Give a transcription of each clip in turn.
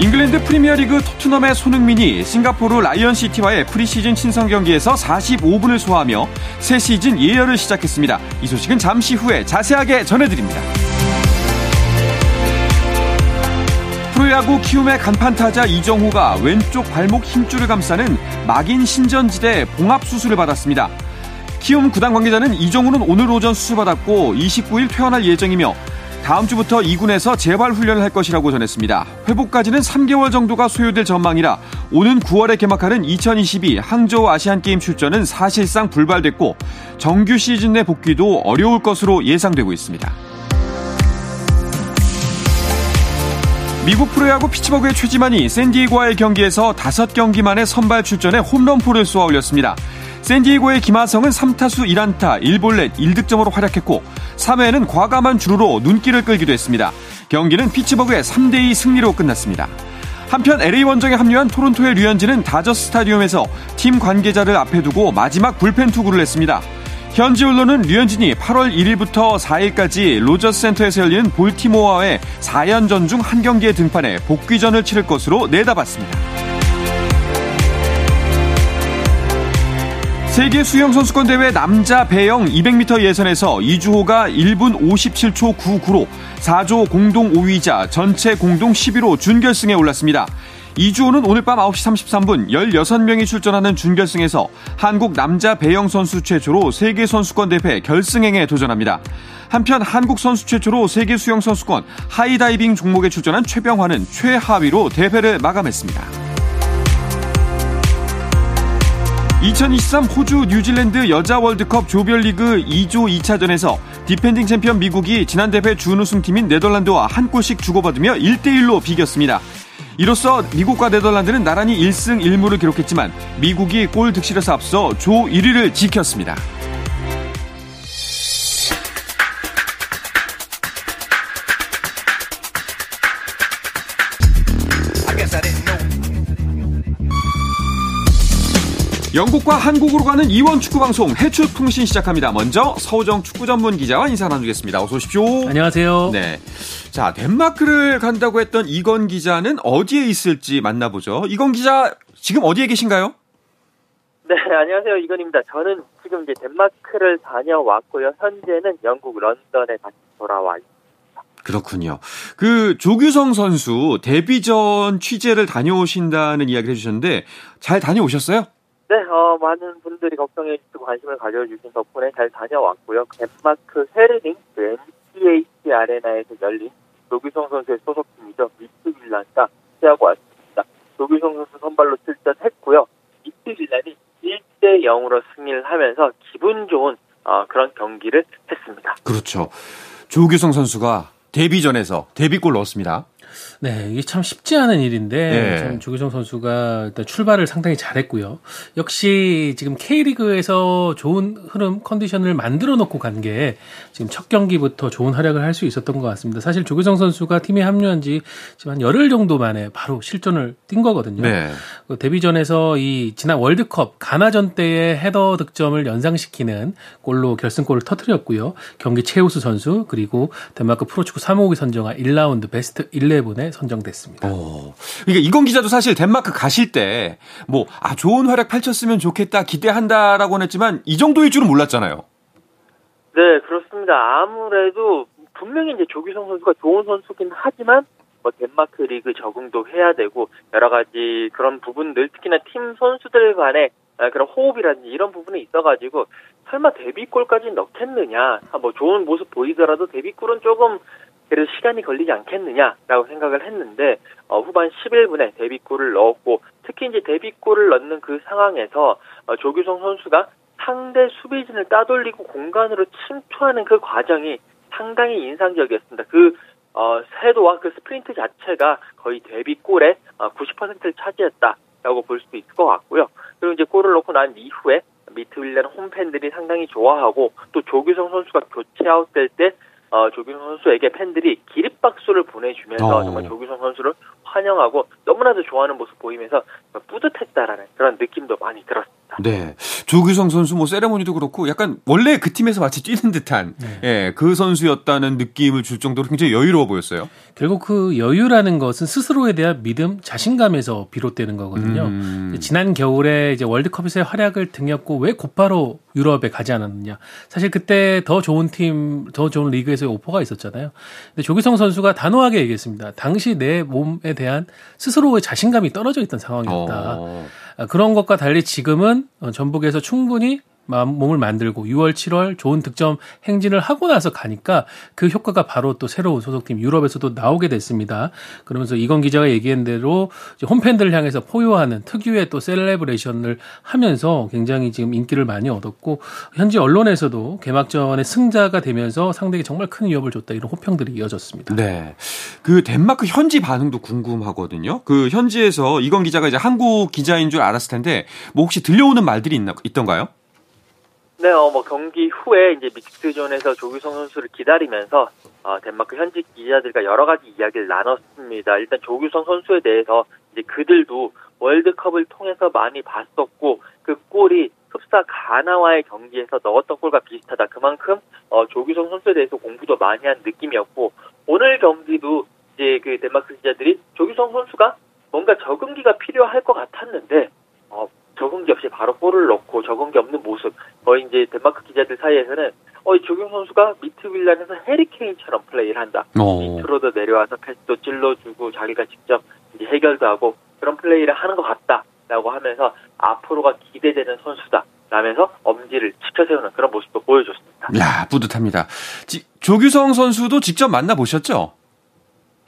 잉글랜드 프리미어리그 토트넘의 손흥민이 싱가포르 라이언시티와의 프리시즌 친선 경기에서 45분을 소화하며 새 시즌 예열을 시작했습니다. 이 소식은 잠시 후에 자세하게 전해드립니다. 프로야구 키움의 간판 타자 이정호가 왼쪽 발목 힘줄을 감싸는 막인 신전지대 봉합 수술을 받았습니다. 키움 구단 관계자는 이정호는 오늘 오전 수술받았고 29일 퇴원할 예정이며 다음 주부터 2군에서 재활 훈련을 할 것이라고 전했습니다. 회복까지는 3개월 정도가 소요될 전망이라 오는 9월에 개막하는 2022 항저우 아시안 게임 출전은 사실상 불발됐고 정규 시즌 내 복귀도 어려울 것으로 예상되고 있습니다. 미국 프로야구 피츠버그의 최지만이 샌디에고와의 경기에서 5경기 만에 선발 출전해 홈런포를 쏘아 올렸습니다. 샌디에고의 김하성은 3타수 1안타 1볼넷 1득점으로 활약했고 3회에는 과감한 주루로 눈길을 끌기도 했습니다. 경기는 피츠버그의 3대2 승리로 끝났습니다. 한편 LA 원정에 합류한 토론토의 류현진은 다저스 스타디움에서 팀 관계자를 앞에 두고 마지막 불펜 투구를 했습니다. 현지 언론은 류현진이 8월 1일부터 4일까지 로저스 센터에서 열리는 볼티모어와의 4연전 중 한 경기에 등판해 복귀전을 치를 것으로 내다봤습니다. 세계 수영 선수권 대회 남자 배영 200m 예선에서 이주호가 1분 57초 99로 4조 공동 5위이자 전체 공동 11위로 준결승에 올랐습니다. 이주호는 오늘 밤 9시 33분 16명이 출전하는 준결승에서 한국 남자 배영 선수 최초로 세계 선수권 대회 결승행에 도전합니다. 한편 한국 선수 최초로 세계 수영 선수권 하이다이빙 종목에 출전한 최병환은 최하위로 대회를 마감했습니다. 2023 호주 뉴질랜드 여자 월드컵 조별리그 E조 2차전에서 디펜딩 챔피언 미국이 지난 대회 준우승팀인 네덜란드와 한 골씩 주고받으며 1대1로 비겼습니다. 이로써 미국과 네덜란드는 나란히 1승 1무를 기록했지만 미국이 골 득실에서 앞서 조 1위를 지켰습니다. 영국과 한국으로 가는 이원 축구 방송 해출 통신 시작합니다. 먼저 서우정 축구 전문 기자와 인사 나누겠습니다. 어서 오십시오. 안녕하세요. 네. 자, 덴마크를 간다고 했던 이건 기자는 어디에 있을지 만나보죠. 이건 기자 지금 어디에 계신가요? 네, 안녕하세요. 이건입니다. 저는 지금 이제 덴마크를 다녀왔고요. 현재는 영국 런던에 다시 돌아와 있습니다. 그렇군요. 그 조규성 선수 데뷔전 취재를 다녀오신다는 이야기를 해주셨는데 잘 다녀오셨어요? 네, 어, 많은 분들이 걱정해 주시고 관심을 가져주신 덕분에 잘 다녀왔고요. 덴마크 헤르링 그 NCAC 아레나에서 열린 조규성 선수의 소속팀이죠. 미트빌란과 시하고 왔습니다. 조규성 선수 선발로 출전했고요. 미트빌란이 1대 0으로 승리를 하면서 기분 좋은 어, 그런 경기를 했습니다. 그렇죠. 조규성 선수가 데뷔전에서 데뷔골 넣었습니다. 네, 이게 참 쉽지 않은 일인데 네. 참 조규성 선수가 일단 출발을 상당히 잘했고요. 역시 지금 K리그에서 좋은 흐름 컨디션을 만들어 놓고 간 게 지금 첫 경기부터 좋은 활약을 할 수 있었던 것 같습니다. 사실 조규성 선수가 팀에 합류한 지 지금 한 열흘 정도 만에 바로 실전을 뛴 거거든요. 네. 그 데뷔전에서 이 지난 월드컵 가나전 때의 헤더 득점을 연상시키는 골로 결승골을 터뜨렸고요. 경기 최우수 선수 그리고 덴마크 프로축구 3호기 선정한 1라운드 베스트 11에 선정됐습니다. 어. 그러니까 이건 기자도 사실 덴마크 가실 때 뭐 아 좋은 활약 펼쳤으면 좋겠다 기대한다라고는 했지만 이 정도일 줄은 몰랐잖아요. 네, 그렇습니다. 아무래도 분명히 이제 조규성 선수가 좋은 선수긴 하지만 뭐 덴마크 리그 적응도 해야 되고 여러 가지 그런 부분들 특히나 팀 선수들 간의 아, 그런 호흡이라든지 이런 부분이 있어가지고 설마 데뷔골까지 넣겠느냐 아, 뭐 좋은 모습 보이더라도 데뷔골은 조금 그래도 시간이 걸리지 않겠느냐라고 생각을 했는데 어, 후반 11분에 데뷔골을 넣었고 특히 이제 데뷔골을 넣는 그 상황에서 어, 조규성 선수가 상대 수비진을 따돌리고 공간으로 침투하는 그 과정이 상당히 인상적이었습니다. 그 어, 세도와 그 스프린트 자체가 거의 데뷔골의 어, 90%를 차지했다라고 볼 수도 있을 것 같고요. 그리고 이제 골을 넣고 난 이후에 미트윌레는 홈팬들이 상당히 좋아하고 또 조규성 선수가 교체 아웃될 때 어, 조규성 선수에게 팬들이 기립박수를 보내주면서 어. 정말 조규성 선수를 환영하고 너무나도 좋아하는 모습 보이면서 뿌듯했다라는 그런 느낌도 많이 들었습니다. 네. 조규성 선수 뭐 세레모니도 그렇고 약간 원래 그 팀에서 마치 뛰는 듯한 네. 예, 그 선수였다는 느낌을 줄 정도로 굉장히 여유로워 보였어요. 결국 그 여유라는 것은 스스로에 대한 믿음, 자신감에서 비롯되는 거거든요. 음. 지난 겨울에 이제 월드컵에서의 활약을 등렸고 왜 곧바로 유럽에 가지 않았느냐. 사실 그때 더 좋은 팀, 더 좋은 리그에서의 오퍼가 있었잖아요. 근데 조규성 선수가 단호하게 얘기했습니다. 당시 내 몸에 대한 스스로의 자신감이 떨어져 있던 상황이었다. 어. 아, 그런 것과 달리 지금은 어, 전북에서 충분히 몸을 만들고 6월, 7월 좋은 득점 행진을 하고 나서 가니까 그 효과가 바로 또 새로운 소속팀 유럽에서도 나오게 됐습니다. 그러면서 이건 기자가 얘기한 대로 홈팬들을 향해서 포효하는 특유의 또 celebration을 하면서 굉장히 지금 인기를 많이 얻었고 현지 언론에서도 개막전의 승자가 되면서 상대에게 정말 큰 위협을 줬다 이런 호평들이 이어졌습니다. 네. 그 덴마크 현지 반응도 궁금하거든요. 그 현지에서 이건 기자가 이제 한국 기자인 줄 알았을 텐데 뭐 혹시 들려오는 말들이 있나, 있던가요? 네, 어, 뭐 경기 후에 이제 믹스존에서 조규성 선수를 기다리면서 어, 덴마크 현지 기자들과 여러 가지 이야기를 나눴습니다. 일단 조규성 선수에 대해서 이제 그들도 월드컵을 통해서 많이 봤었고 그 골이 흡사 가나와의 경기에서 넣었던 골과 비슷하다. 그만큼 어, 조규성 선수에 대해서 공부도 많이 한 느낌이었고 오늘 경기도 이제 그 덴마크 기자들이 조규성 선수가 뭔가 적응기가 필요할 것 같았는데 어, 적응기 없이 바로 골을 넣고 적응기 없는 모습 거의 이제 덴마크 기자들 사이에서는 어, 이 조경 선수가 미트윌란에서 해리케인처럼 플레이를 한다. 어. 밑으로도 내려와서 패스도 찔러주고 자기가 직접 이제 해결도 하고 그런 플레이를 하는 것 같다라고 하면서 앞으로가 기대되는 선수다. 라면서 엄지를 지켜세우는 그런 모습도 보여줬습니다. 야, 뿌듯합니다. 지- 조규성 선수도 직접 만나 보셨죠?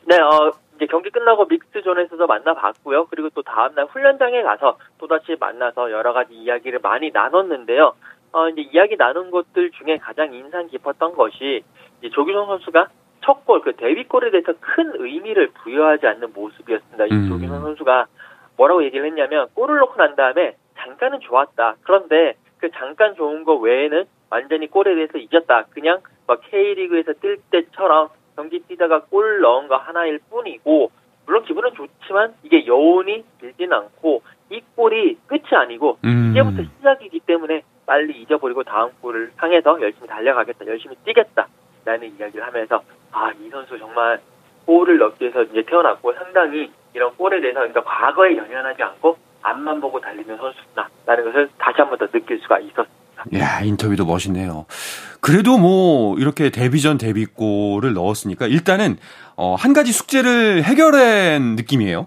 네, 어, 이제 경기 끝나고 믹스존에서도 만나봤고요. 그리고 또 다음날 훈련장에 가서 또다시 만나서 여러 가지 이야기를 많이 나눴는데요. 어, 이제 이야기 나눈 것들 중에 가장 인상 깊었던 것이 이제 조규성 선수가 첫 골, 그 데뷔골에 대해서 큰 의미를 부여하지 않는 모습이었습니다. 이 음. 조규성 선수가 뭐라고 얘기를 했냐면 골을 넣고 난 다음에 잠깐은 좋았다. 그런데 그 잠깐 좋은 거 외에는 완전히 골에 대해서 잊었다. 그냥 막 K리그에서 뛸 때처럼 경기 뛰다가 골 넣은 거 하나일 뿐이고 물론 기분은 좋지만 이게 여운이 길진 않고 이 골이 끝이 아니고 음. 이제부터 시작이기 때문에 빨리 잊어버리고 다음 골을 향해서 열심히 달려가겠다, 열심히 뛰겠다 라는 이야기를 하면서 아 이 선수 정말 골을 넣기 위해서 이제 태어났고 상당히 이런 골에 대해서 그러니까 과거에 연연하지 않고 앞만 보고 달리는 선수구나 라는 것을 다시 한 번 더 느낄 수가 있었습니다. 야, 인터뷰도 멋있네요. 그래도 뭐 이렇게 데뷔전 데뷔골을 넣었으니까 일단은 어, 한 가지 숙제를 해결한 느낌이에요.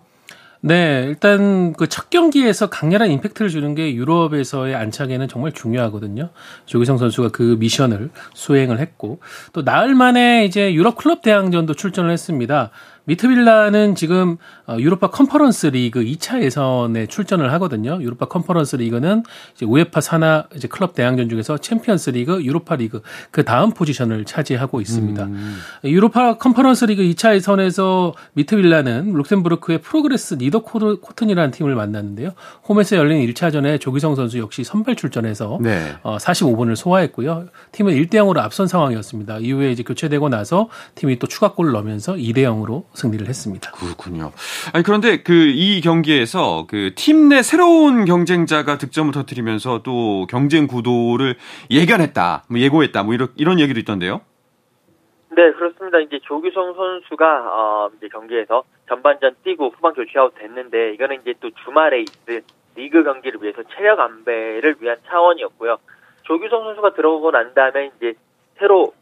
네, 일단 그 첫 경기에서 강렬한 임팩트를 주는 게 유럽에서의 안착에는 정말 중요하거든요. 조기성 선수가 그 미션을 수행을 했고 또 나흘 만에 이제 유럽 클럽 대항전도 출전을 했습니다. 미트윌란은 지금 어, 유로파 컨퍼런스 리그 2차 예선에 출전을 하거든요. 유로파 컨퍼런스 리그는 이제 UEFA 산하 이제 클럽 대항전 중에서 챔피언스 리그, 유로파 리그 그 다음 포지션을 차지하고 있습니다. 유로파 컨퍼런스 리그 2차 예선에서 미트윌란은 룩셈부르크의 프로그레스 니더코른이라는 팀을 만났는데요. 홈에서 열린 1차전에 조규성 선수 역시 선발 출전해서 네. 어, 45분을 소화했고요. 팀은 1대 0으로 앞선 상황이었습니다. 이후에 이제 교체되고 나서 팀이 또 추가골을 넣으면서 2대 0으로 승리를 했습니다. 그렇군요. 아니 그런데 그 이 경기에서 그 팀 내 새로운 경쟁자가 득점을 터뜨리면서 또 경쟁 구도를 예견했다, 뭐 예고했다, 뭐 이런 이런 얘기도 있던데요. 네, 그렇습니다. 이제 조규성 선수가 어, 이제 경기에서 전반전 뛰고 후반 교체아웃 됐는데 이거는 이제 또 주말에 있을 리그 경기를 위해서 체력 안배를 위한 차원이었고요. 조규성 선수가 들어오고 난 다음에 이제 새로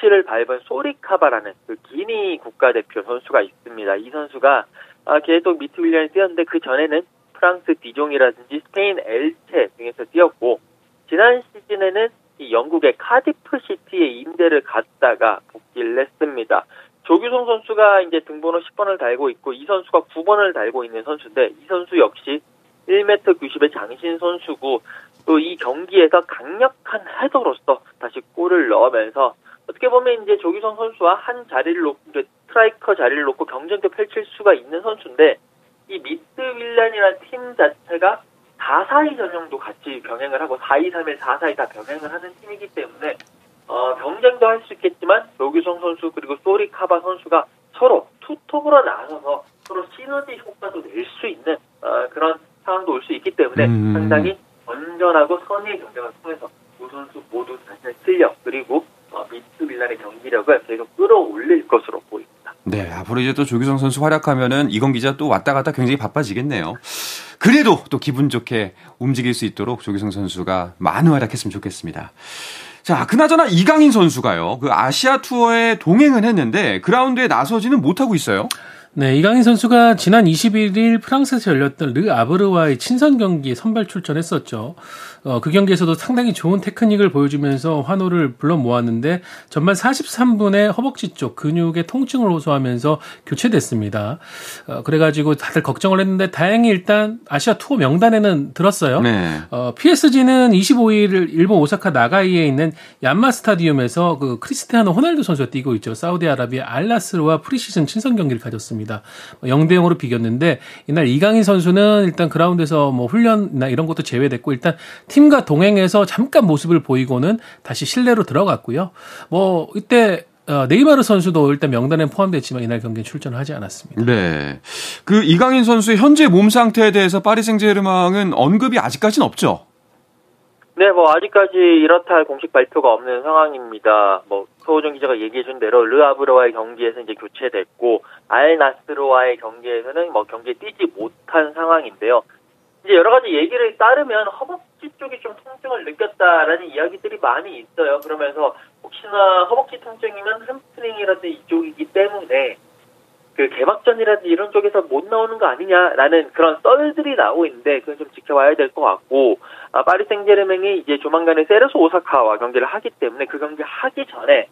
피치를 밟은 소리 카바라는 그 기니 국가대표 선수가 있습니다. 이 선수가 아, 계속 미트윌란에 뛰었는데 그 전에는 프랑스 디종이라든지 스페인 엘체 등에서 뛰었고 지난 시즌에는 이 영국의 카디프 시티에 임대를 갔다가 복귀를 했습니다. 조규성 선수가 이제 등번호 10번을 달고 있고 이 선수가 9번을 달고 있는 선수인데 이 선수 역시 1m 90의 장신 선수고 또 이 경기에서 강력한 헤더로서 다시 골을 넣으면서 어떻게 보면 이제 조규성 선수와 한 자리를 놓고 이제 스트라이커 자리를 놓고 경쟁도 펼칠 수가 있는 선수인데 이 미트윌란이라는 팀 자체가 4-4-2 전형도 같이 병행을 하고 4-2-3-1, 4-4-2 다 병행을 하는 팀이기 때문에 어, 경쟁도 할 수 있겠지만 조규성 선수 그리고 소리 카바 선수가 서로 투톱으로 나서서 서로 시너지 효과도 낼 수 있는 어, 그런 상황도 올 수 있기 때문에 음. 상당히 건전하고 선의의 경쟁을 통해서 두 선수 모두 자신의 실력 그리고 어, 미트 밀란의 경기력을 계속 끌어올릴 것으로 보입니다. 네, 앞으로 이제 또 조규성 선수 활약하면은 이건 기자 또 왔다 갔다 굉장히 바빠지겠네요. 그래도 또 기분 좋게 움직일 수 있도록 조규성 선수가 많은 활약했으면 좋겠습니다. 자, 그나저나 이강인 선수가요. 그 아시아 투어에 동행은 했는데 그라운드에 나서지는 못하고 있어요. 네, 이강인 선수가 지난 21일 프랑스에서 열렸던 르 아브르와의 친선 경기에 선발 출전했었죠. 어, 그 경기에서도 상당히 좋은 테크닉을 보여주면서 환호를 불러 모았는데 전반 43분에 허벅지 쪽 근육의 통증을 호소하면서 교체됐습니다. 어, 그래가지고 다들 걱정을 했는데 다행히 일단 아시아 투어 명단에는 들었어요. 네. 어, PSG는 25일 일본 오사카 나가이에 있는 얀마 스타디움에서 그 크리스티아노 호날두 선수가 뛰고 있죠. 사우디아라비아 알라스르와 프리시즌 친선 경기를 가졌습니다. 0대 0으로 비겼는데 이날 이강인 선수는 일단 그라운드에서 뭐 훈련이나 이런 것도 제외됐고 일단 팀과 동행해서 잠깐 모습을 보이고는 다시 실내로 들어갔고요. 뭐 이때 어, 네이마르 선수도 일단 명단에 포함됐지만 이날 경기에 출전을 하지 않았습니다. 네. 그 이강인 선수의 현재 몸 상태에 대해서 파리 생제르맹은 언급이 아직까지는 없죠. 네, 뭐 아직까지 이렇다 할 공식 발표가 없는 상황입니다. 뭐 서호정 기자가 얘기해준 대로 르아브르와의 경기에서 이제 교체됐고 알 나스르와의 경기에서는 뭐 경기에 뛰지 못한 상황인데요. 이제 여러 가지 얘기를 따르면 허벅지 쪽이 좀 통증을 느꼈다라는 이야기들이 많이 있어요. 그러면서 혹시나 허벅지 통증이면 햄스트링이라든지 이쪽이기 때문에 그 개막전이라든지 이런 쪽에서 못 나오는 거 아니냐라는 그런 썰들이 나오고 있는데 그건 좀 지켜봐야 될 것 같고 아, 파리 생제르맹이 이제 조만간에 세레소 오사카와 경기를 하기 때문에 그 경기 하기 전에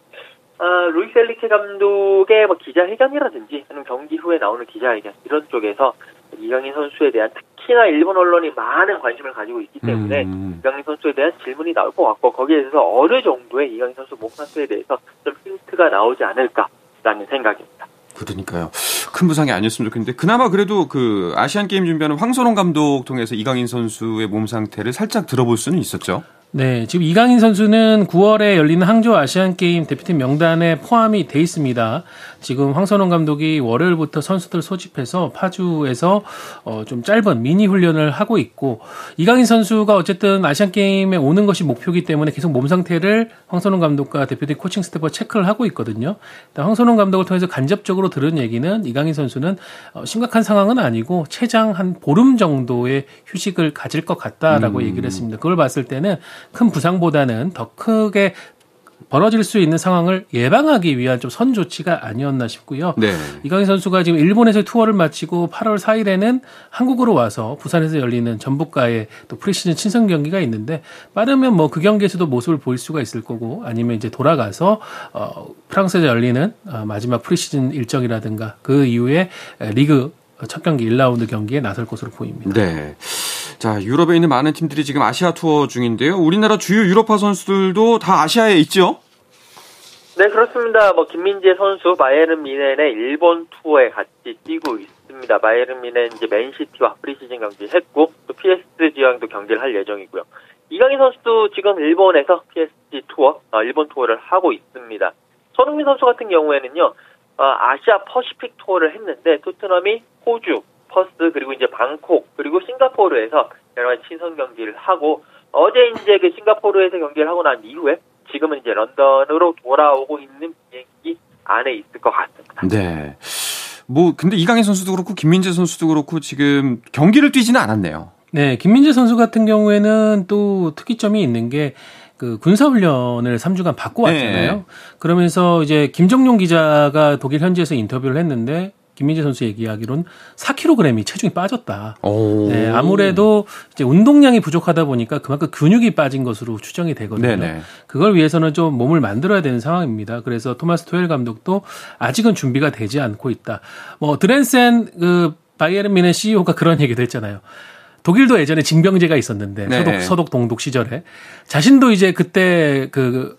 아, 루이스 엘리케 감독의 뭐 기자회견이라든지 아니면 경기 후에 나오는 기자회견 이런 쪽에서 이강인 선수에 대한 특히나 일본 언론이 많은 관심을 가지고 있기 때문에 음. 이강인 선수에 대한 질문이 나올 것 같고 거기에 대해서 어느 정도의 이강인 선수 몸 상태에 대해서 좀 힌트가 나오지 않을까라는 생각입니다. 그러니까요. 큰 부상이 아니었으면 좋겠는데 그나마 그래도 그 아시안 게임 준비하는 황선홍 감독 통해서 이강인 선수의 몸 상태를 살짝 들어볼 수는 있었죠. 네, 지금 이강인 선수는 9월에 열리는 항저우 아시안 게임 대표팀 명단에 포함이 돼 있습니다. 지금 황선홍 감독이 월요일부터 선수들 소집해서 파주에서 어, 좀 짧은 미니 훈련을 하고 있고 이강인 선수가 어쨌든 아시안 게임에 오는 것이 목표이기 때문에 계속 몸 상태를 황선홍 감독과 대표팀 코칭 스태프가 체크를 하고 있거든요. 일단 황선홍 감독을 통해서 간접적으로 들은 얘기는 이강인 선수는 어, 심각한 상황은 아니고 최장 한 보름 정도의 휴식을 가질 것 같다라고 음. 얘기를 했습니다. 그걸 봤을 때는 큰 부상보다는 더 크게 벌어질 수 있는 상황을 예방하기 위한 좀 선 조치가 아니었나 싶고요. 네. 이강인 선수가 지금 일본에서 투어를 마치고 8월 4일에는 한국으로 와서 부산에서 열리는 전북과의 또 프리시즌 친선 경기가 있는데 빠르면 뭐 그 경기에서도 모습을 보일 수가 있을 거고 아니면 이제 돌아가서 어 프랑스에서 열리는 어 마지막 프리시즌 일정이라든가 그 이후에 리그 첫 경기 1라운드 경기에 나설 것으로 보입니다. 네. 자, 유럽에 있는 많은 팀들이 지금 아시아 투어 중인데요. 우리나라 주요 유럽파 선수들도 다 아시아에 있죠? 네, 그렇습니다. 뭐 김민재 선수 바이에른 뮌헨의 일본 투어에 같이 뛰고 있습니다. 바이에른 뮌헨 이제 맨시티와 프리시즌 경기 했고 또 PSG와도 경기를 할 예정이고요. 이강인 선수도 지금 일본에서 PSG 투어, 어, 일본 투어를 하고 있습니다. 손흥민 선수 같은 경우에는요, 어, 아시아 퍼시픽 투어를 했는데 토트넘이 호주, 퍼스 그리고 이제 방콕 그리고 싱가포르에서 여러 가지 친선 경기를 하고 어제 이제 그 싱가포르에서 경기를 하고 난 이후에 지금은 이제 런던으로 돌아오고 있는 비행기 안에 있을 것 같습니다. 네. 뭐 근데 이강인 선수도 그렇고 김민재 선수도 그렇고 지금 경기를 뛰지는 않았네요. 네, 김민재 선수 같은 경우에는 또 특이점이 있는 게 그 군사훈련을 3주간 받고 왔잖아요. 네. 그러면서 이제 김정용 기자가 독일 현지에서 인터뷰를 했는데 김민재 선수 얘기하기로는 4kg이 체중이 빠졌다. 오. 네, 아무래도 이제 운동량이 부족하다 보니까 그만큼 근육이 빠진 것으로 추정이 되거든요. 네네. 그걸 위해서는 좀 몸을 만들어야 되는 상황입니다. 그래서 토마스 토엘 감독도 아직은 준비가 되지 않고 있다. 뭐 드렌센 그 바이에른 미넨 CEO가 그런 얘기도 했잖아요. 독일도 예전에 징병제가 있었는데 네. 서독 서독 동독 시절에 자신도 이제 그때 그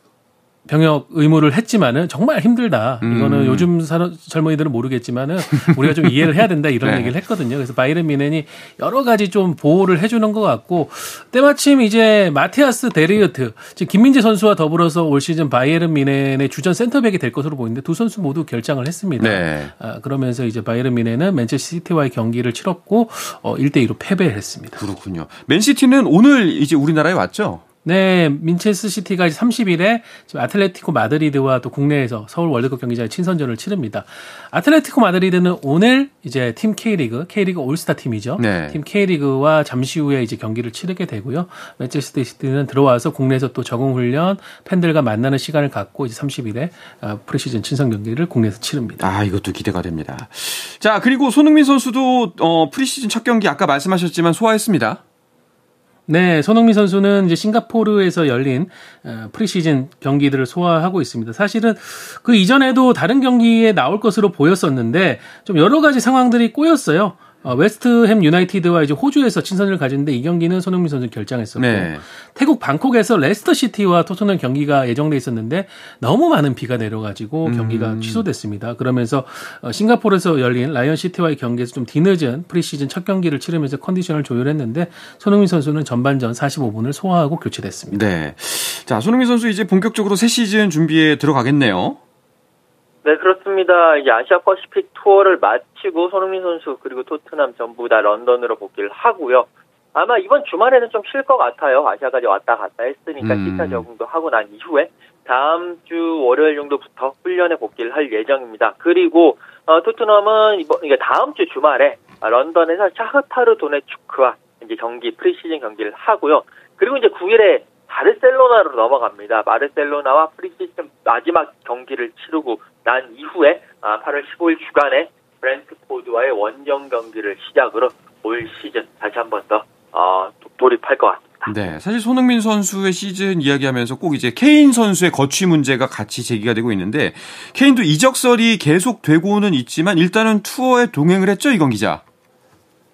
병역 의무를 했지만은 정말 힘들다. 이거는 음. 요즘 사람, 젊은이들은 모르겠지만은 우리가 좀 이해를 해야 된다 이런 네. 얘기를 했거든요. 그래서 바이에른 뮌헨이 여러 가지 좀 보호를 해주는 것 같고 때마침 이제 마타이스 데리흐트 지금 김민재 선수와 더불어서 올 시즌 바이에른 뮌헨의 주전 센터백이 될 것으로 보이는데 두 선수 모두 결장을 했습니다. 네. 아, 그러면서 이제 바이에른 뮌헨은 맨체스터 시티와의 경기를 치렀고 어, 1대 2로 패배했습니다. 그렇군요. 맨시티는 오늘 이제 우리나라에 왔죠? 네, 맨체스터 시티가 30일에 지금 아틀레티코 마드리드와 또 국내에서 서울 월드컵 경기장에 친선전을 치릅니다. 아틀레티코 마드리드는 오늘 이제 팀 K리그, K리그 올스타 팀이죠. 네. 팀 K리그와 잠시 후에 이제 경기를 치르게 되고요. 맨체스터 시티는 들어와서 국내에서 또 적응 훈련, 팬들과 만나는 시간을 갖고 이제 30일에 아, 프리시즌 친선 경기를 국내에서 치릅니다. 아, 이것도 기대가 됩니다. 자, 그리고 손흥민 선수도 어 프리시즌 첫 경기 아까 말씀하셨지만 소화했습니다. 네, 손흥민 선수는 이제 싱가포르에서 열린 어, 프리시즌 경기들을 소화하고 있습니다. 사실은 그 이전에도 다른 경기에 나올 것으로 보였었는데 좀 여러 가지 상황들이 꼬였어요. 어, 웨스트햄 유나이티드와 이제 호주에서 친선을 가졌는데 이 경기는 손흥민 선수 결장했었고 네. 태국 방콕에서 레스터 시티와 토트넘 경기가 예정돼 있었는데 너무 많은 비가 내려가지고 음. 경기가 취소됐습니다. 그러면서 어, 싱가포르에서 열린 라이언 시티와의 경기에서 좀 뒤늦은 프리시즌 첫 경기를 치르면서 컨디션을 조율했는데 손흥민 선수는 전반전 45분을 소화하고 교체됐습니다. 네. 자, 손흥민 선수 이제 본격적으로 새 시즌 준비에 들어가겠네요. 네, 그렇습니다. 이제 아시아 퍼시픽 투어를 마치고 손흥민 선수 그리고 토트넘 전부 다 런던으로 복귀를 하고요. 아마 이번 주말에는 좀 쉴 것 같아요. 아시아까지 왔다 갔다 했으니까 음. 시차 적응도 하고 난 이후에 다음 주 월요일 정도부터 훈련에 복귀를 할 예정입니다. 그리고 어, 토트넘은 이번 이게 다음 주 주말에 런던에서 샤흐타르 도네축크와 이제 경기 프리시즌 경기를 하고요. 그리고 이제 9일에 바르셀로나로 넘어갑니다. 바르셀로나와 프리시즌 마지막 경기를 치르고 난 이후에 8월 아, 15일 주간에 브랜트포드와의 원정 경기를 시작으로 올 시즌 다시 한 번 더 어, 돌입할 것 같습니다. 네, 사실 손흥민 선수의 시즌 이야기하면서 꼭 이제 케인 선수의 거취 문제가 같이 제기가 되고 있는데 케인도 이적설이 계속 되고는 있지만 일단은 투어에 동행을 했죠 이건 기자.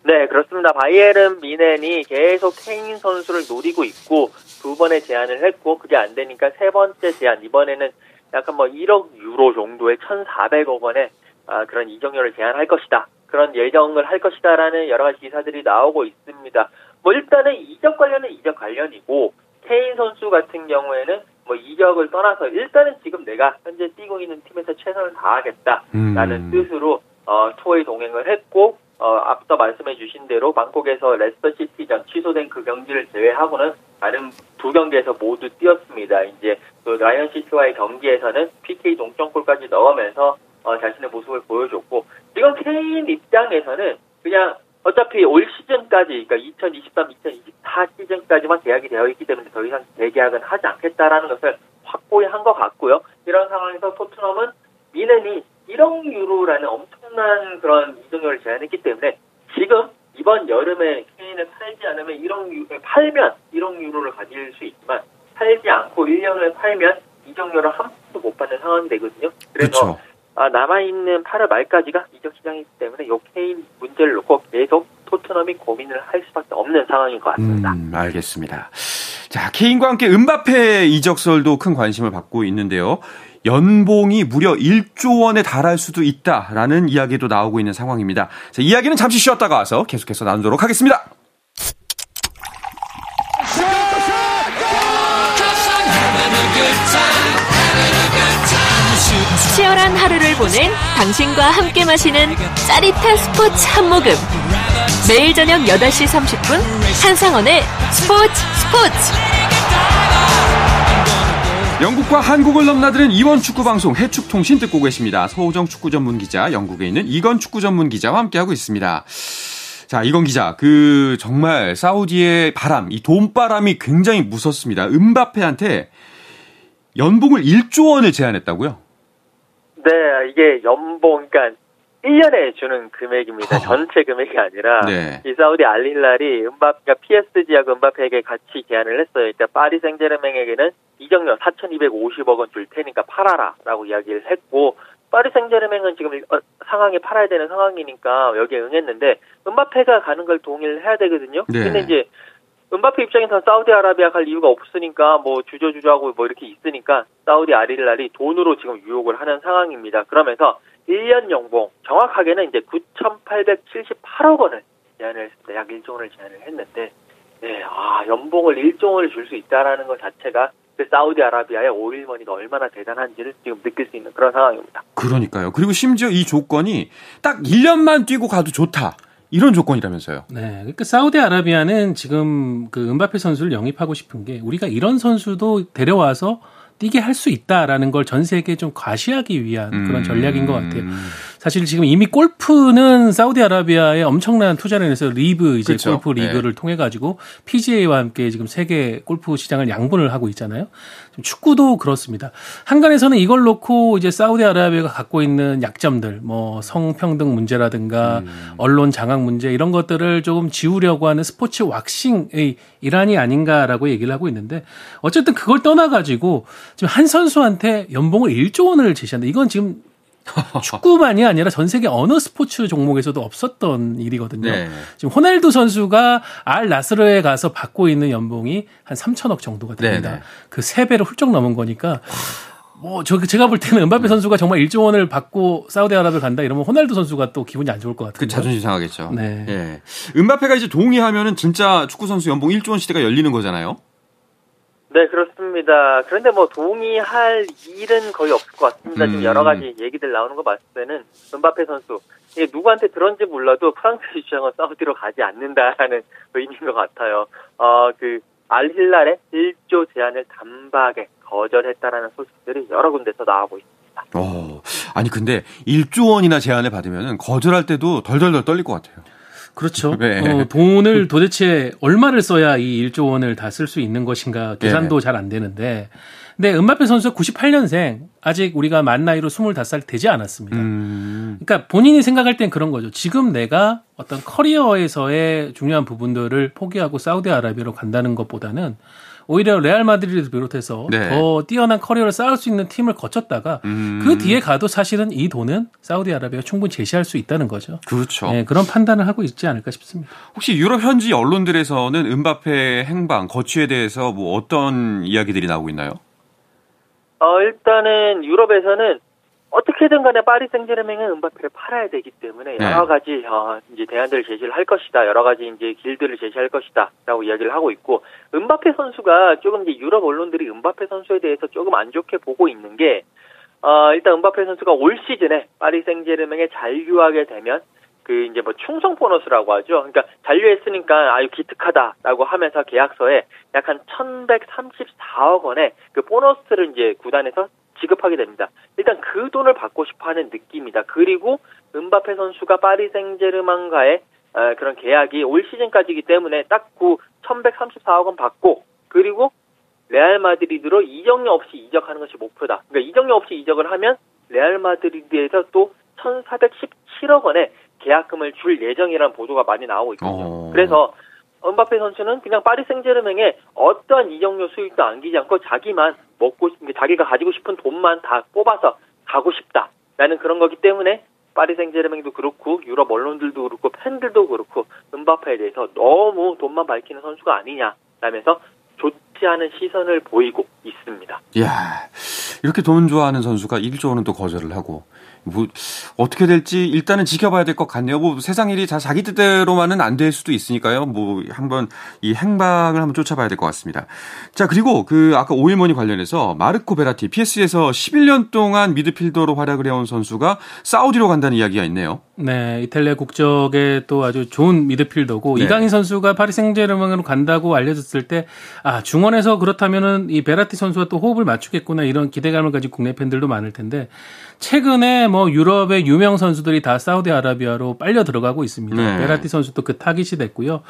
네, 그렇습니다. 바이에른 미넨이 계속 케인 선수를 노리고 있고 두 번의 제안을 했고 그게 안 되니까 세 번째 제안 이번에는 약간 뭐 1억 유로 정도의 1,400억 원의 아, 그런 이적료를 제한할 것이다. 그런 예정을 할 것이다라는 여러 가지 기사들이 나오고 있습니다. 뭐 일단은 이적 관련은 이적 관련이고 케인 선수 같은 경우에는 뭐 이적을 떠나서 일단은 지금 내가 현재 뛰고 있는 팀에서 최선을 다하겠다라는 음. 뜻으로 어, 투어에 동행을 했고 어, 앞서 말씀해 주신 대로 방콕에서 레스터 시티전 취소된 그 경기를 제외하고는 다른 두 경기에서 모두 뛰었습니다. 이제 그 라이언 시티와의 경기에서는 PK 동점골까지 넣으면서 어, 자신의 모습을 보여줬고 지금 케인 입장에서는 그냥 어차피 올 시즌까지 그러니까 2023, 2024 시즌까지만 계약이 되어 있기 때문에 더 이상 재계약은 하지 않겠다라는 것을 확고히 한 것 같고요. 이런 상황에서 토트넘은 미넨이 1억 유로라는 엄청난 그런 이적료를 제한했기 때문에 지금 이번 여름에 케인을 팔지 않으면 1억 유 팔면 1억 유로를 가질 수 있지만 팔지 않고 1년을 팔면 이적료를 한 푼도 못 받는 상황이 되거든요. 그래서 아, 남아있는 8월 말까지가 이적 시장이기 때문에 요 케인 문제를 놓고 계속 토트넘이 고민을 할 수밖에 없는 상황인 것 같습니다. 음, 알겠습니다. 자, 케인과 함께 은바페 이적설도 큰 관심을 받고 있는데요. 연봉이 무려 1조 원에 달할 수도 있다라는 이야기도 나오고 있는 상황입니다. 자, 이야기는 잠시 쉬었다가 와서 계속해서 나누도록 하겠습니다. 치열한 하루를 보낸 당신과 함께 마시는 짜릿한 스포츠 한 모금. 매일 저녁 8시 30분 한상원의 스포츠 스포츠. 영국과 한국을 넘나드는 이원 축구 방송 해축 통신 듣고 계십니다. 서호정 축구 전문 기자, 영국에 있는 이건 축구 전문 기자와 함께하고 있습니다. 자, 이건 기자, 그 정말 사우디의 바람, 이 돈바람이 굉장히 무섭습니다. 은바페한테 연봉을 1조 원을 제안했다고요? 네, 이게 연봉, 그러니까 1년에 주는 금액입니다. 어. 전체 금액이 아니라 네. 이 사우디 알릴랄이 은바페가 그러니까 PSG하고 은바페에게 같이 계약을 했어요. 그러니까 파리 생제르맹에게는 이정료 4,250억 원 줄 테니까 팔아라라고 이야기를 했고 파리 생제르맹은 지금 어, 상황에 팔아야 되는 상황이니까 여기에 응했는데 은바페가 가는 걸 동의를 해야 되거든요. 네. 근데 이제 은바페 입장에서는 사우디아라비아 갈 이유가 없으니까 뭐 주저주저하고 뭐 이렇게 있으니까 사우디 아릴랄이 돈으로 지금 유혹을 하는 상황입니다. 그러면서 1년 연봉 정확하게는 이제 9,878억 원을 제안을 했습니다. 약 1조 원을 제안을 했는데 네, 아 연봉을 1조 원을 줄 수 있다라는 것 자체가 그 사우디아라비아의 오일머니가 얼마나 대단한지를 지금 느낄 수 있는 그런 상황입니다. 그러니까요. 그리고 심지어 이 조건이 딱 1년만 뛰고 가도 좋다. 이런 조건이라면서요. 네. 그러니까 사우디아라비아는 지금 그 은바페 선수를 영입하고 싶은 게 우리가 이런 선수도 데려와서 뛰게 할 수 있다라는 걸 전 세계에 좀 과시하기 위한 그런 전략인 것 같아요. 음. 사실 지금 이미 골프는 사우디아라비아에 엄청난 투자를 해서 LIV 이제 그렇죠. 골프 리그를 통해 가지고 PGA와 함께 지금 세계 골프 시장을 양분을 하고 있잖아요. 축구도 그렇습니다. 항간에서는 이걸 놓고 이제 사우디아라비아가 갖고 있는 약점들, 뭐 성평등 문제라든가 언론 장악 문제 이런 것들을 조금 지우려고 하는 스포츠 워싱의 일환이 아닌가라고 얘기를 하고 있는데 어쨌든 그걸 떠나 가지고 지금 한 선수한테 연봉을 1조 원을 제시한다. 이건 지금 축구만이 아니라 전 세계 어느 스포츠 종목에서도 없었던 일이거든요. 네. 지금 호날두 선수가 알 나스르에 가서 받고 있는 연봉이 한 3천억 정도가 됩니다. 네네. 그세 배를 훌쩍 넘은 거니까 뭐 저 제가 볼 때는 은바페 선수가 정말 1조 원을 받고 사우디아라비아 간다 이러면 호날두 선수가 또 기분이 안 좋을 것 같아요. 그 자존심 상하겠죠. 네. 예. 은바페가 이제 동의하면은 진짜 축구 선수 연봉 1조 원 시대가 열리는 거잖아요. 네, 그렇습니다. 그런데 뭐 동의할 일은 거의 없을 것 같습니다. 지금 음. 여러 가지 얘기들 나오는 거 봤을 때는 은바페 선수 이게 누구한테 들었는지 몰라도 프랑스 주장은 사우디로 가지 않는다라는 의미인 것 같아요. 어, 그 알힐랄의 1조 제안을 단박에 거절했다라는 소식들이 여러 군데서 나오고 있습니다. 어. 아니 근데 1조 원이나 제안을 받으면은 거절할 때도 덜덜덜 떨릴 것 같아요. 그렇죠. 네. 어, 돈을 도대체 얼마를 써야 이 1조 원을 다 쓸 수 있는 것인가 계산도 잘안 되는데. 근데 음바페 선수가 98년생 아직 우리가 만 나이로 25살 되지 않았습니다. 음. 그러니까 본인이 생각할 땐 그런 거죠. 지금 내가 어떤 커리어에서의 중요한 부분들을 포기하고 사우디아라비아로 간다는 것보다는 오히려 레알 마드리드 비롯해서 네. 더 뛰어난 커리어를 쌓을 수 있는 팀을 거쳤다가 음. 그 뒤에 가도 사실은 이 돈은 사우디아라비아가 충분히 제시할 수 있다는 거죠. 그렇죠. 네, 그런 판단을 하고 있지 않을까 싶습니다. 혹시 유럽 현지 언론들에서는 은바페 행방, 거취에 대해서 뭐 어떤 이야기들이 나오고 있나요? 어, 일단은 유럽에서는 어떻게든 간에 파리 생제르맹은 은바페를 팔아야 되기 때문에 네. 여러 가지 어, 이제 대안들을 제시를 할 것이다. 여러 가지 이제 길들을 제시할 것이다라고 이야기를 하고 있고 은바페 선수가 조금 이제 유럽 언론들이 은바페 선수에 대해서 조금 안 좋게 보고 있는 게 어, 일단 은바페 선수가 올 시즌에 파리 생제르맹에 잔류하게 되면 그 이제 뭐 충성 보너스라고 하죠. 그러니까 잔류했으니까 아유 기특하다라고 하면서 계약서에 약 한 1,134억 원의 그 보너스를 이제 구단에서 지급하게 됩니다. 일단 그 돈을 받고 싶어하는 느낌이다. 그리고 은바페 선수가 파리 생제르맹과의 어, 그런 계약이 올 시즌까지이기 때문에 딱그 1,134억 원 받고 그리고 레알 마드리드로 이적료 없이 이적하는 것이 목표다. 그러니까 이적료 없이 이적을 하면 레알 마드리드에서 또 1,417억 원의 계약금을 줄 예정이라는 보도가 많이 나오고 있거든요. 어. 그래서 은바페 선수는 그냥 파리 생제르맹에 어떠한 이적료 수익도 안기지 않고 자기만 먹고 싶은 게 자기가 가지고 싶은 돈만 다 뽑아서 가고 싶다라는 그런 거기 때문에 파리 생제르맹도 그렇고 유럽 언론들도 그렇고 팬들도 그렇고 은바페에 대해서 너무 돈만 밝히는 선수가 아니냐라면서 좋지 않은 시선을 보이고 있습니다. 이야, 이렇게 돈 좋아하는 선수가 1조 원은 또 거절을 하고, 뭐, 어떻게 될지 일단은 지켜봐야 될 것 같네요. 뭐, 세상 일이 다 자기 뜻대로만은 안 될 수도 있으니까요. 뭐, 한번 이 행방을 한번 쫓아봐야 될 것 같습니다. 자, 그리고 그 아까 오일머니 관련해서 마르코 베라티, PS에서 11년 동안 미드필더로 활약을 해온 선수가 사우디로 간다는 이야기가 있네요. 네, 이탈리아 국적의 또 아주 좋은 미드필더고 네. 이강인 선수가 파리 생제르맹으로 간다고 알려졌을 때 아, 중원에서 그렇다면은 이 베라티 선수와 또 호흡을 맞추겠구나 이런 기대감을 가진 국내 팬들도 많을 텐데 최근에 뭐 유럽의 유명 선수들이 다 사우디아라비아로 빨려 들어가고 있습니다. 네. 베라티 선수도 그 타깃이 됐고요.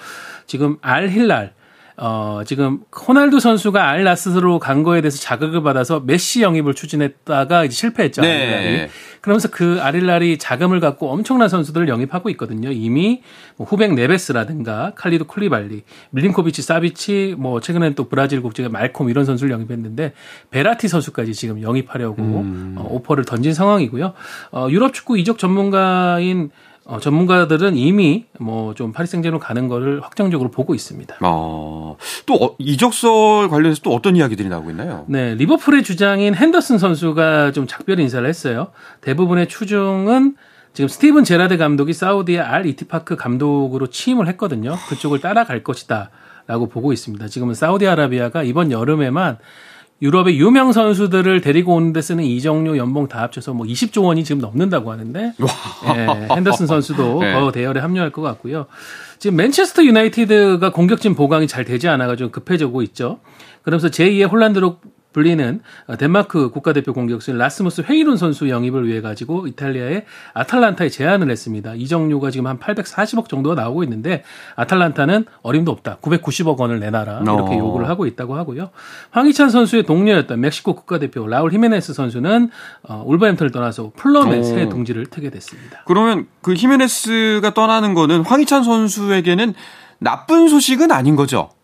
지금 알 힐랄 어, 지금 호날두 선수가 알 나스르로 간 거에 대해서 자극을 받아서 메시 영입을 추진했다가 이제 실패했죠. 네. 그러면서 그 알 힐랄이 자금을 갖고 엄청난 선수들을 영입하고 있거든요. 이미 뭐 후벵 네베스라든가 칼리두 쿨리발리, 밀린코비치 사비치, 뭐 최근엔 또 브라질 국적의 말콤 이런 선수를 영입했는데 베라티 선수까지 지금 영입하려고 어, 오퍼를 던진 상황이고요. 어, 유럽 축구 이적 전문가인 어, 전문가들은 이미 뭐 좀 파리 생제로 가는 거를 확정적으로 보고 있습니다. 어, 또 어, 이적설 관련해서 또 어떤 이야기들이 나오고 있나요? 네, 리버풀의 주장인 헨더슨 선수가 좀 작별 인사를 했어요. 대부분의 추중은 지금 스티븐 제라드 감독이 사우디의 알 이티파크 감독으로 취임을 했거든요. 그쪽을 따라갈 것이다 라고 보고 있습니다. 지금은 사우디아라비아가 이번 여름에만 유럽의 유명 선수들을 데리고 오는데 쓰는 이정료 연봉 다 합쳐서 뭐 20조 원이 지금 넘는다고 하는데 예, 핸더슨 선수도 네. 더 대열에 합류할 것 같고요. 지금 맨체스터 유나이티드가 공격진 보강이 잘 되지 않아가지고 급해지고 있죠. 그러면서 제2의 홀란드로 불리는 덴마크 국가대표 공격수인 라스무스 회이룬 선수 영입을 위해 가지고 이탈리아의 아탈란타에 제안을 했습니다. 이적료가 지금 한 840억 정도가 나오고 있는데 아탈란타는 어림도 없다. 990억 원을 내놔라. 이렇게 어. 요구를 하고 있다고 하고요. 황희찬 선수의 동료였던 멕시코 국가대표 라울 히메네스 선수는 어, 울버햄튼을 떠나서 풀럼에 오. 새 둥지를 트게 됐습니다. 그러면 그 히메네스가 떠나는 거는 황희찬 선수에게는 나쁜 소식은 아닌 거죠?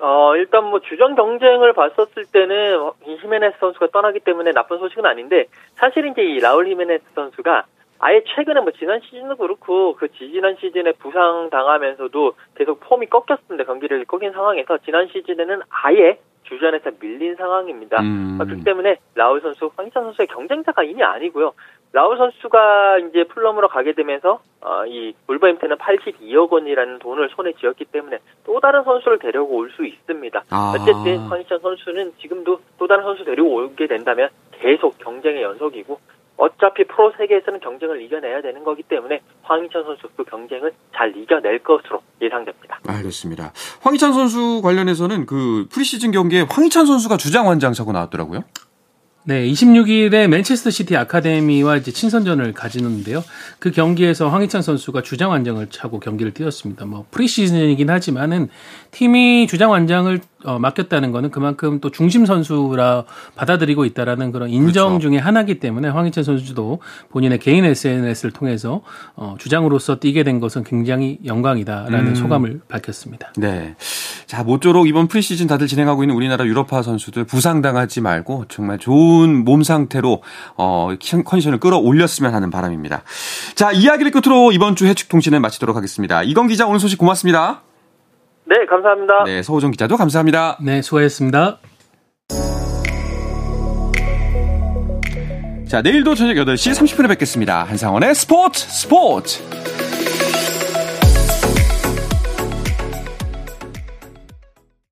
어, 일단 뭐 주전 경쟁을 봤었을 때는 이 히메네스 선수가 떠나기 때문에 나쁜 소식은 아닌데 사실 이제 이 라울 히메네스 선수가 아예 최근에 뭐 지난 시즌도 그렇고 그 지지난 시즌에 부상 당하면서도 계속 폼이 꺾였습니다. 경기를 꺾인 상황에서 지난 시즌에는 아예 주전에서 밀린 상황입니다. 음. 어, 그렇기 때문에 라울 선수, 황희찬 선수의 경쟁자가 이미 아니고요. 라울 선수가 이제 풀럼으로 가게 되면서 어, 이 울버햄튼은 82억 원이라는 돈을 손에 쥐었기 때문에 또 다른 선수를 데려고 올 수 있습니다. 아. 어쨌든 황희찬 선수는 지금도 또 다른 선수 데리고 오게 된다면 계속 경쟁의 연속이고 어차피 프로 세계에서는 경쟁을 이겨내야 되는 거기 때문에 황희찬 선수 그 경쟁을 잘 이겨낼 것으로 예상됩니다. 알겠습니다. 황희찬 선수 관련해서는 그 프리시즌 경기에 황희찬 선수가 주장 완장차고 나왔더라고요. 네, 26일에 맨체스터 시티 아카데미와 이제 친선전을 가지는데요. 그 경기에서 황희찬 선수가 주장 완장을 차고 경기를 뛰었습니다. 뭐 프리시즌이긴 하지만은 팀이 주장 완장을 어, 맡겼다는 거는 그만큼 또 중심 선수라 받아들이고 있다라는 그런 인정 그렇죠. 중에 하나이기 때문에 황희찬 선수도 본인의 개인 SNS를 통해서 어, 주장으로서 뛰게 된 것은 굉장히 영광이다라는 음. 소감을 밝혔습니다. 네. 자, 모쪼록 이번 프리시즌 다들 진행하고 있는 우리나라 유럽파 선수들 부상당하지 말고 정말 좋은 몸 상태로 어, 컨디션을 끌어올렸으면 하는 바람입니다. 자, 이야기를 끝으로 이번 주 해축 통신을 마치도록 하겠습니다. 이건 기자 오늘 소식 고맙습니다. 네, 감사합니다. 네, 서호정 기자도 감사합니다. 네, 수고하셨습니다. 자, 내일도 저녁 8시 30분에 뵙겠습니다. 한상원의 스포츠 스포츠!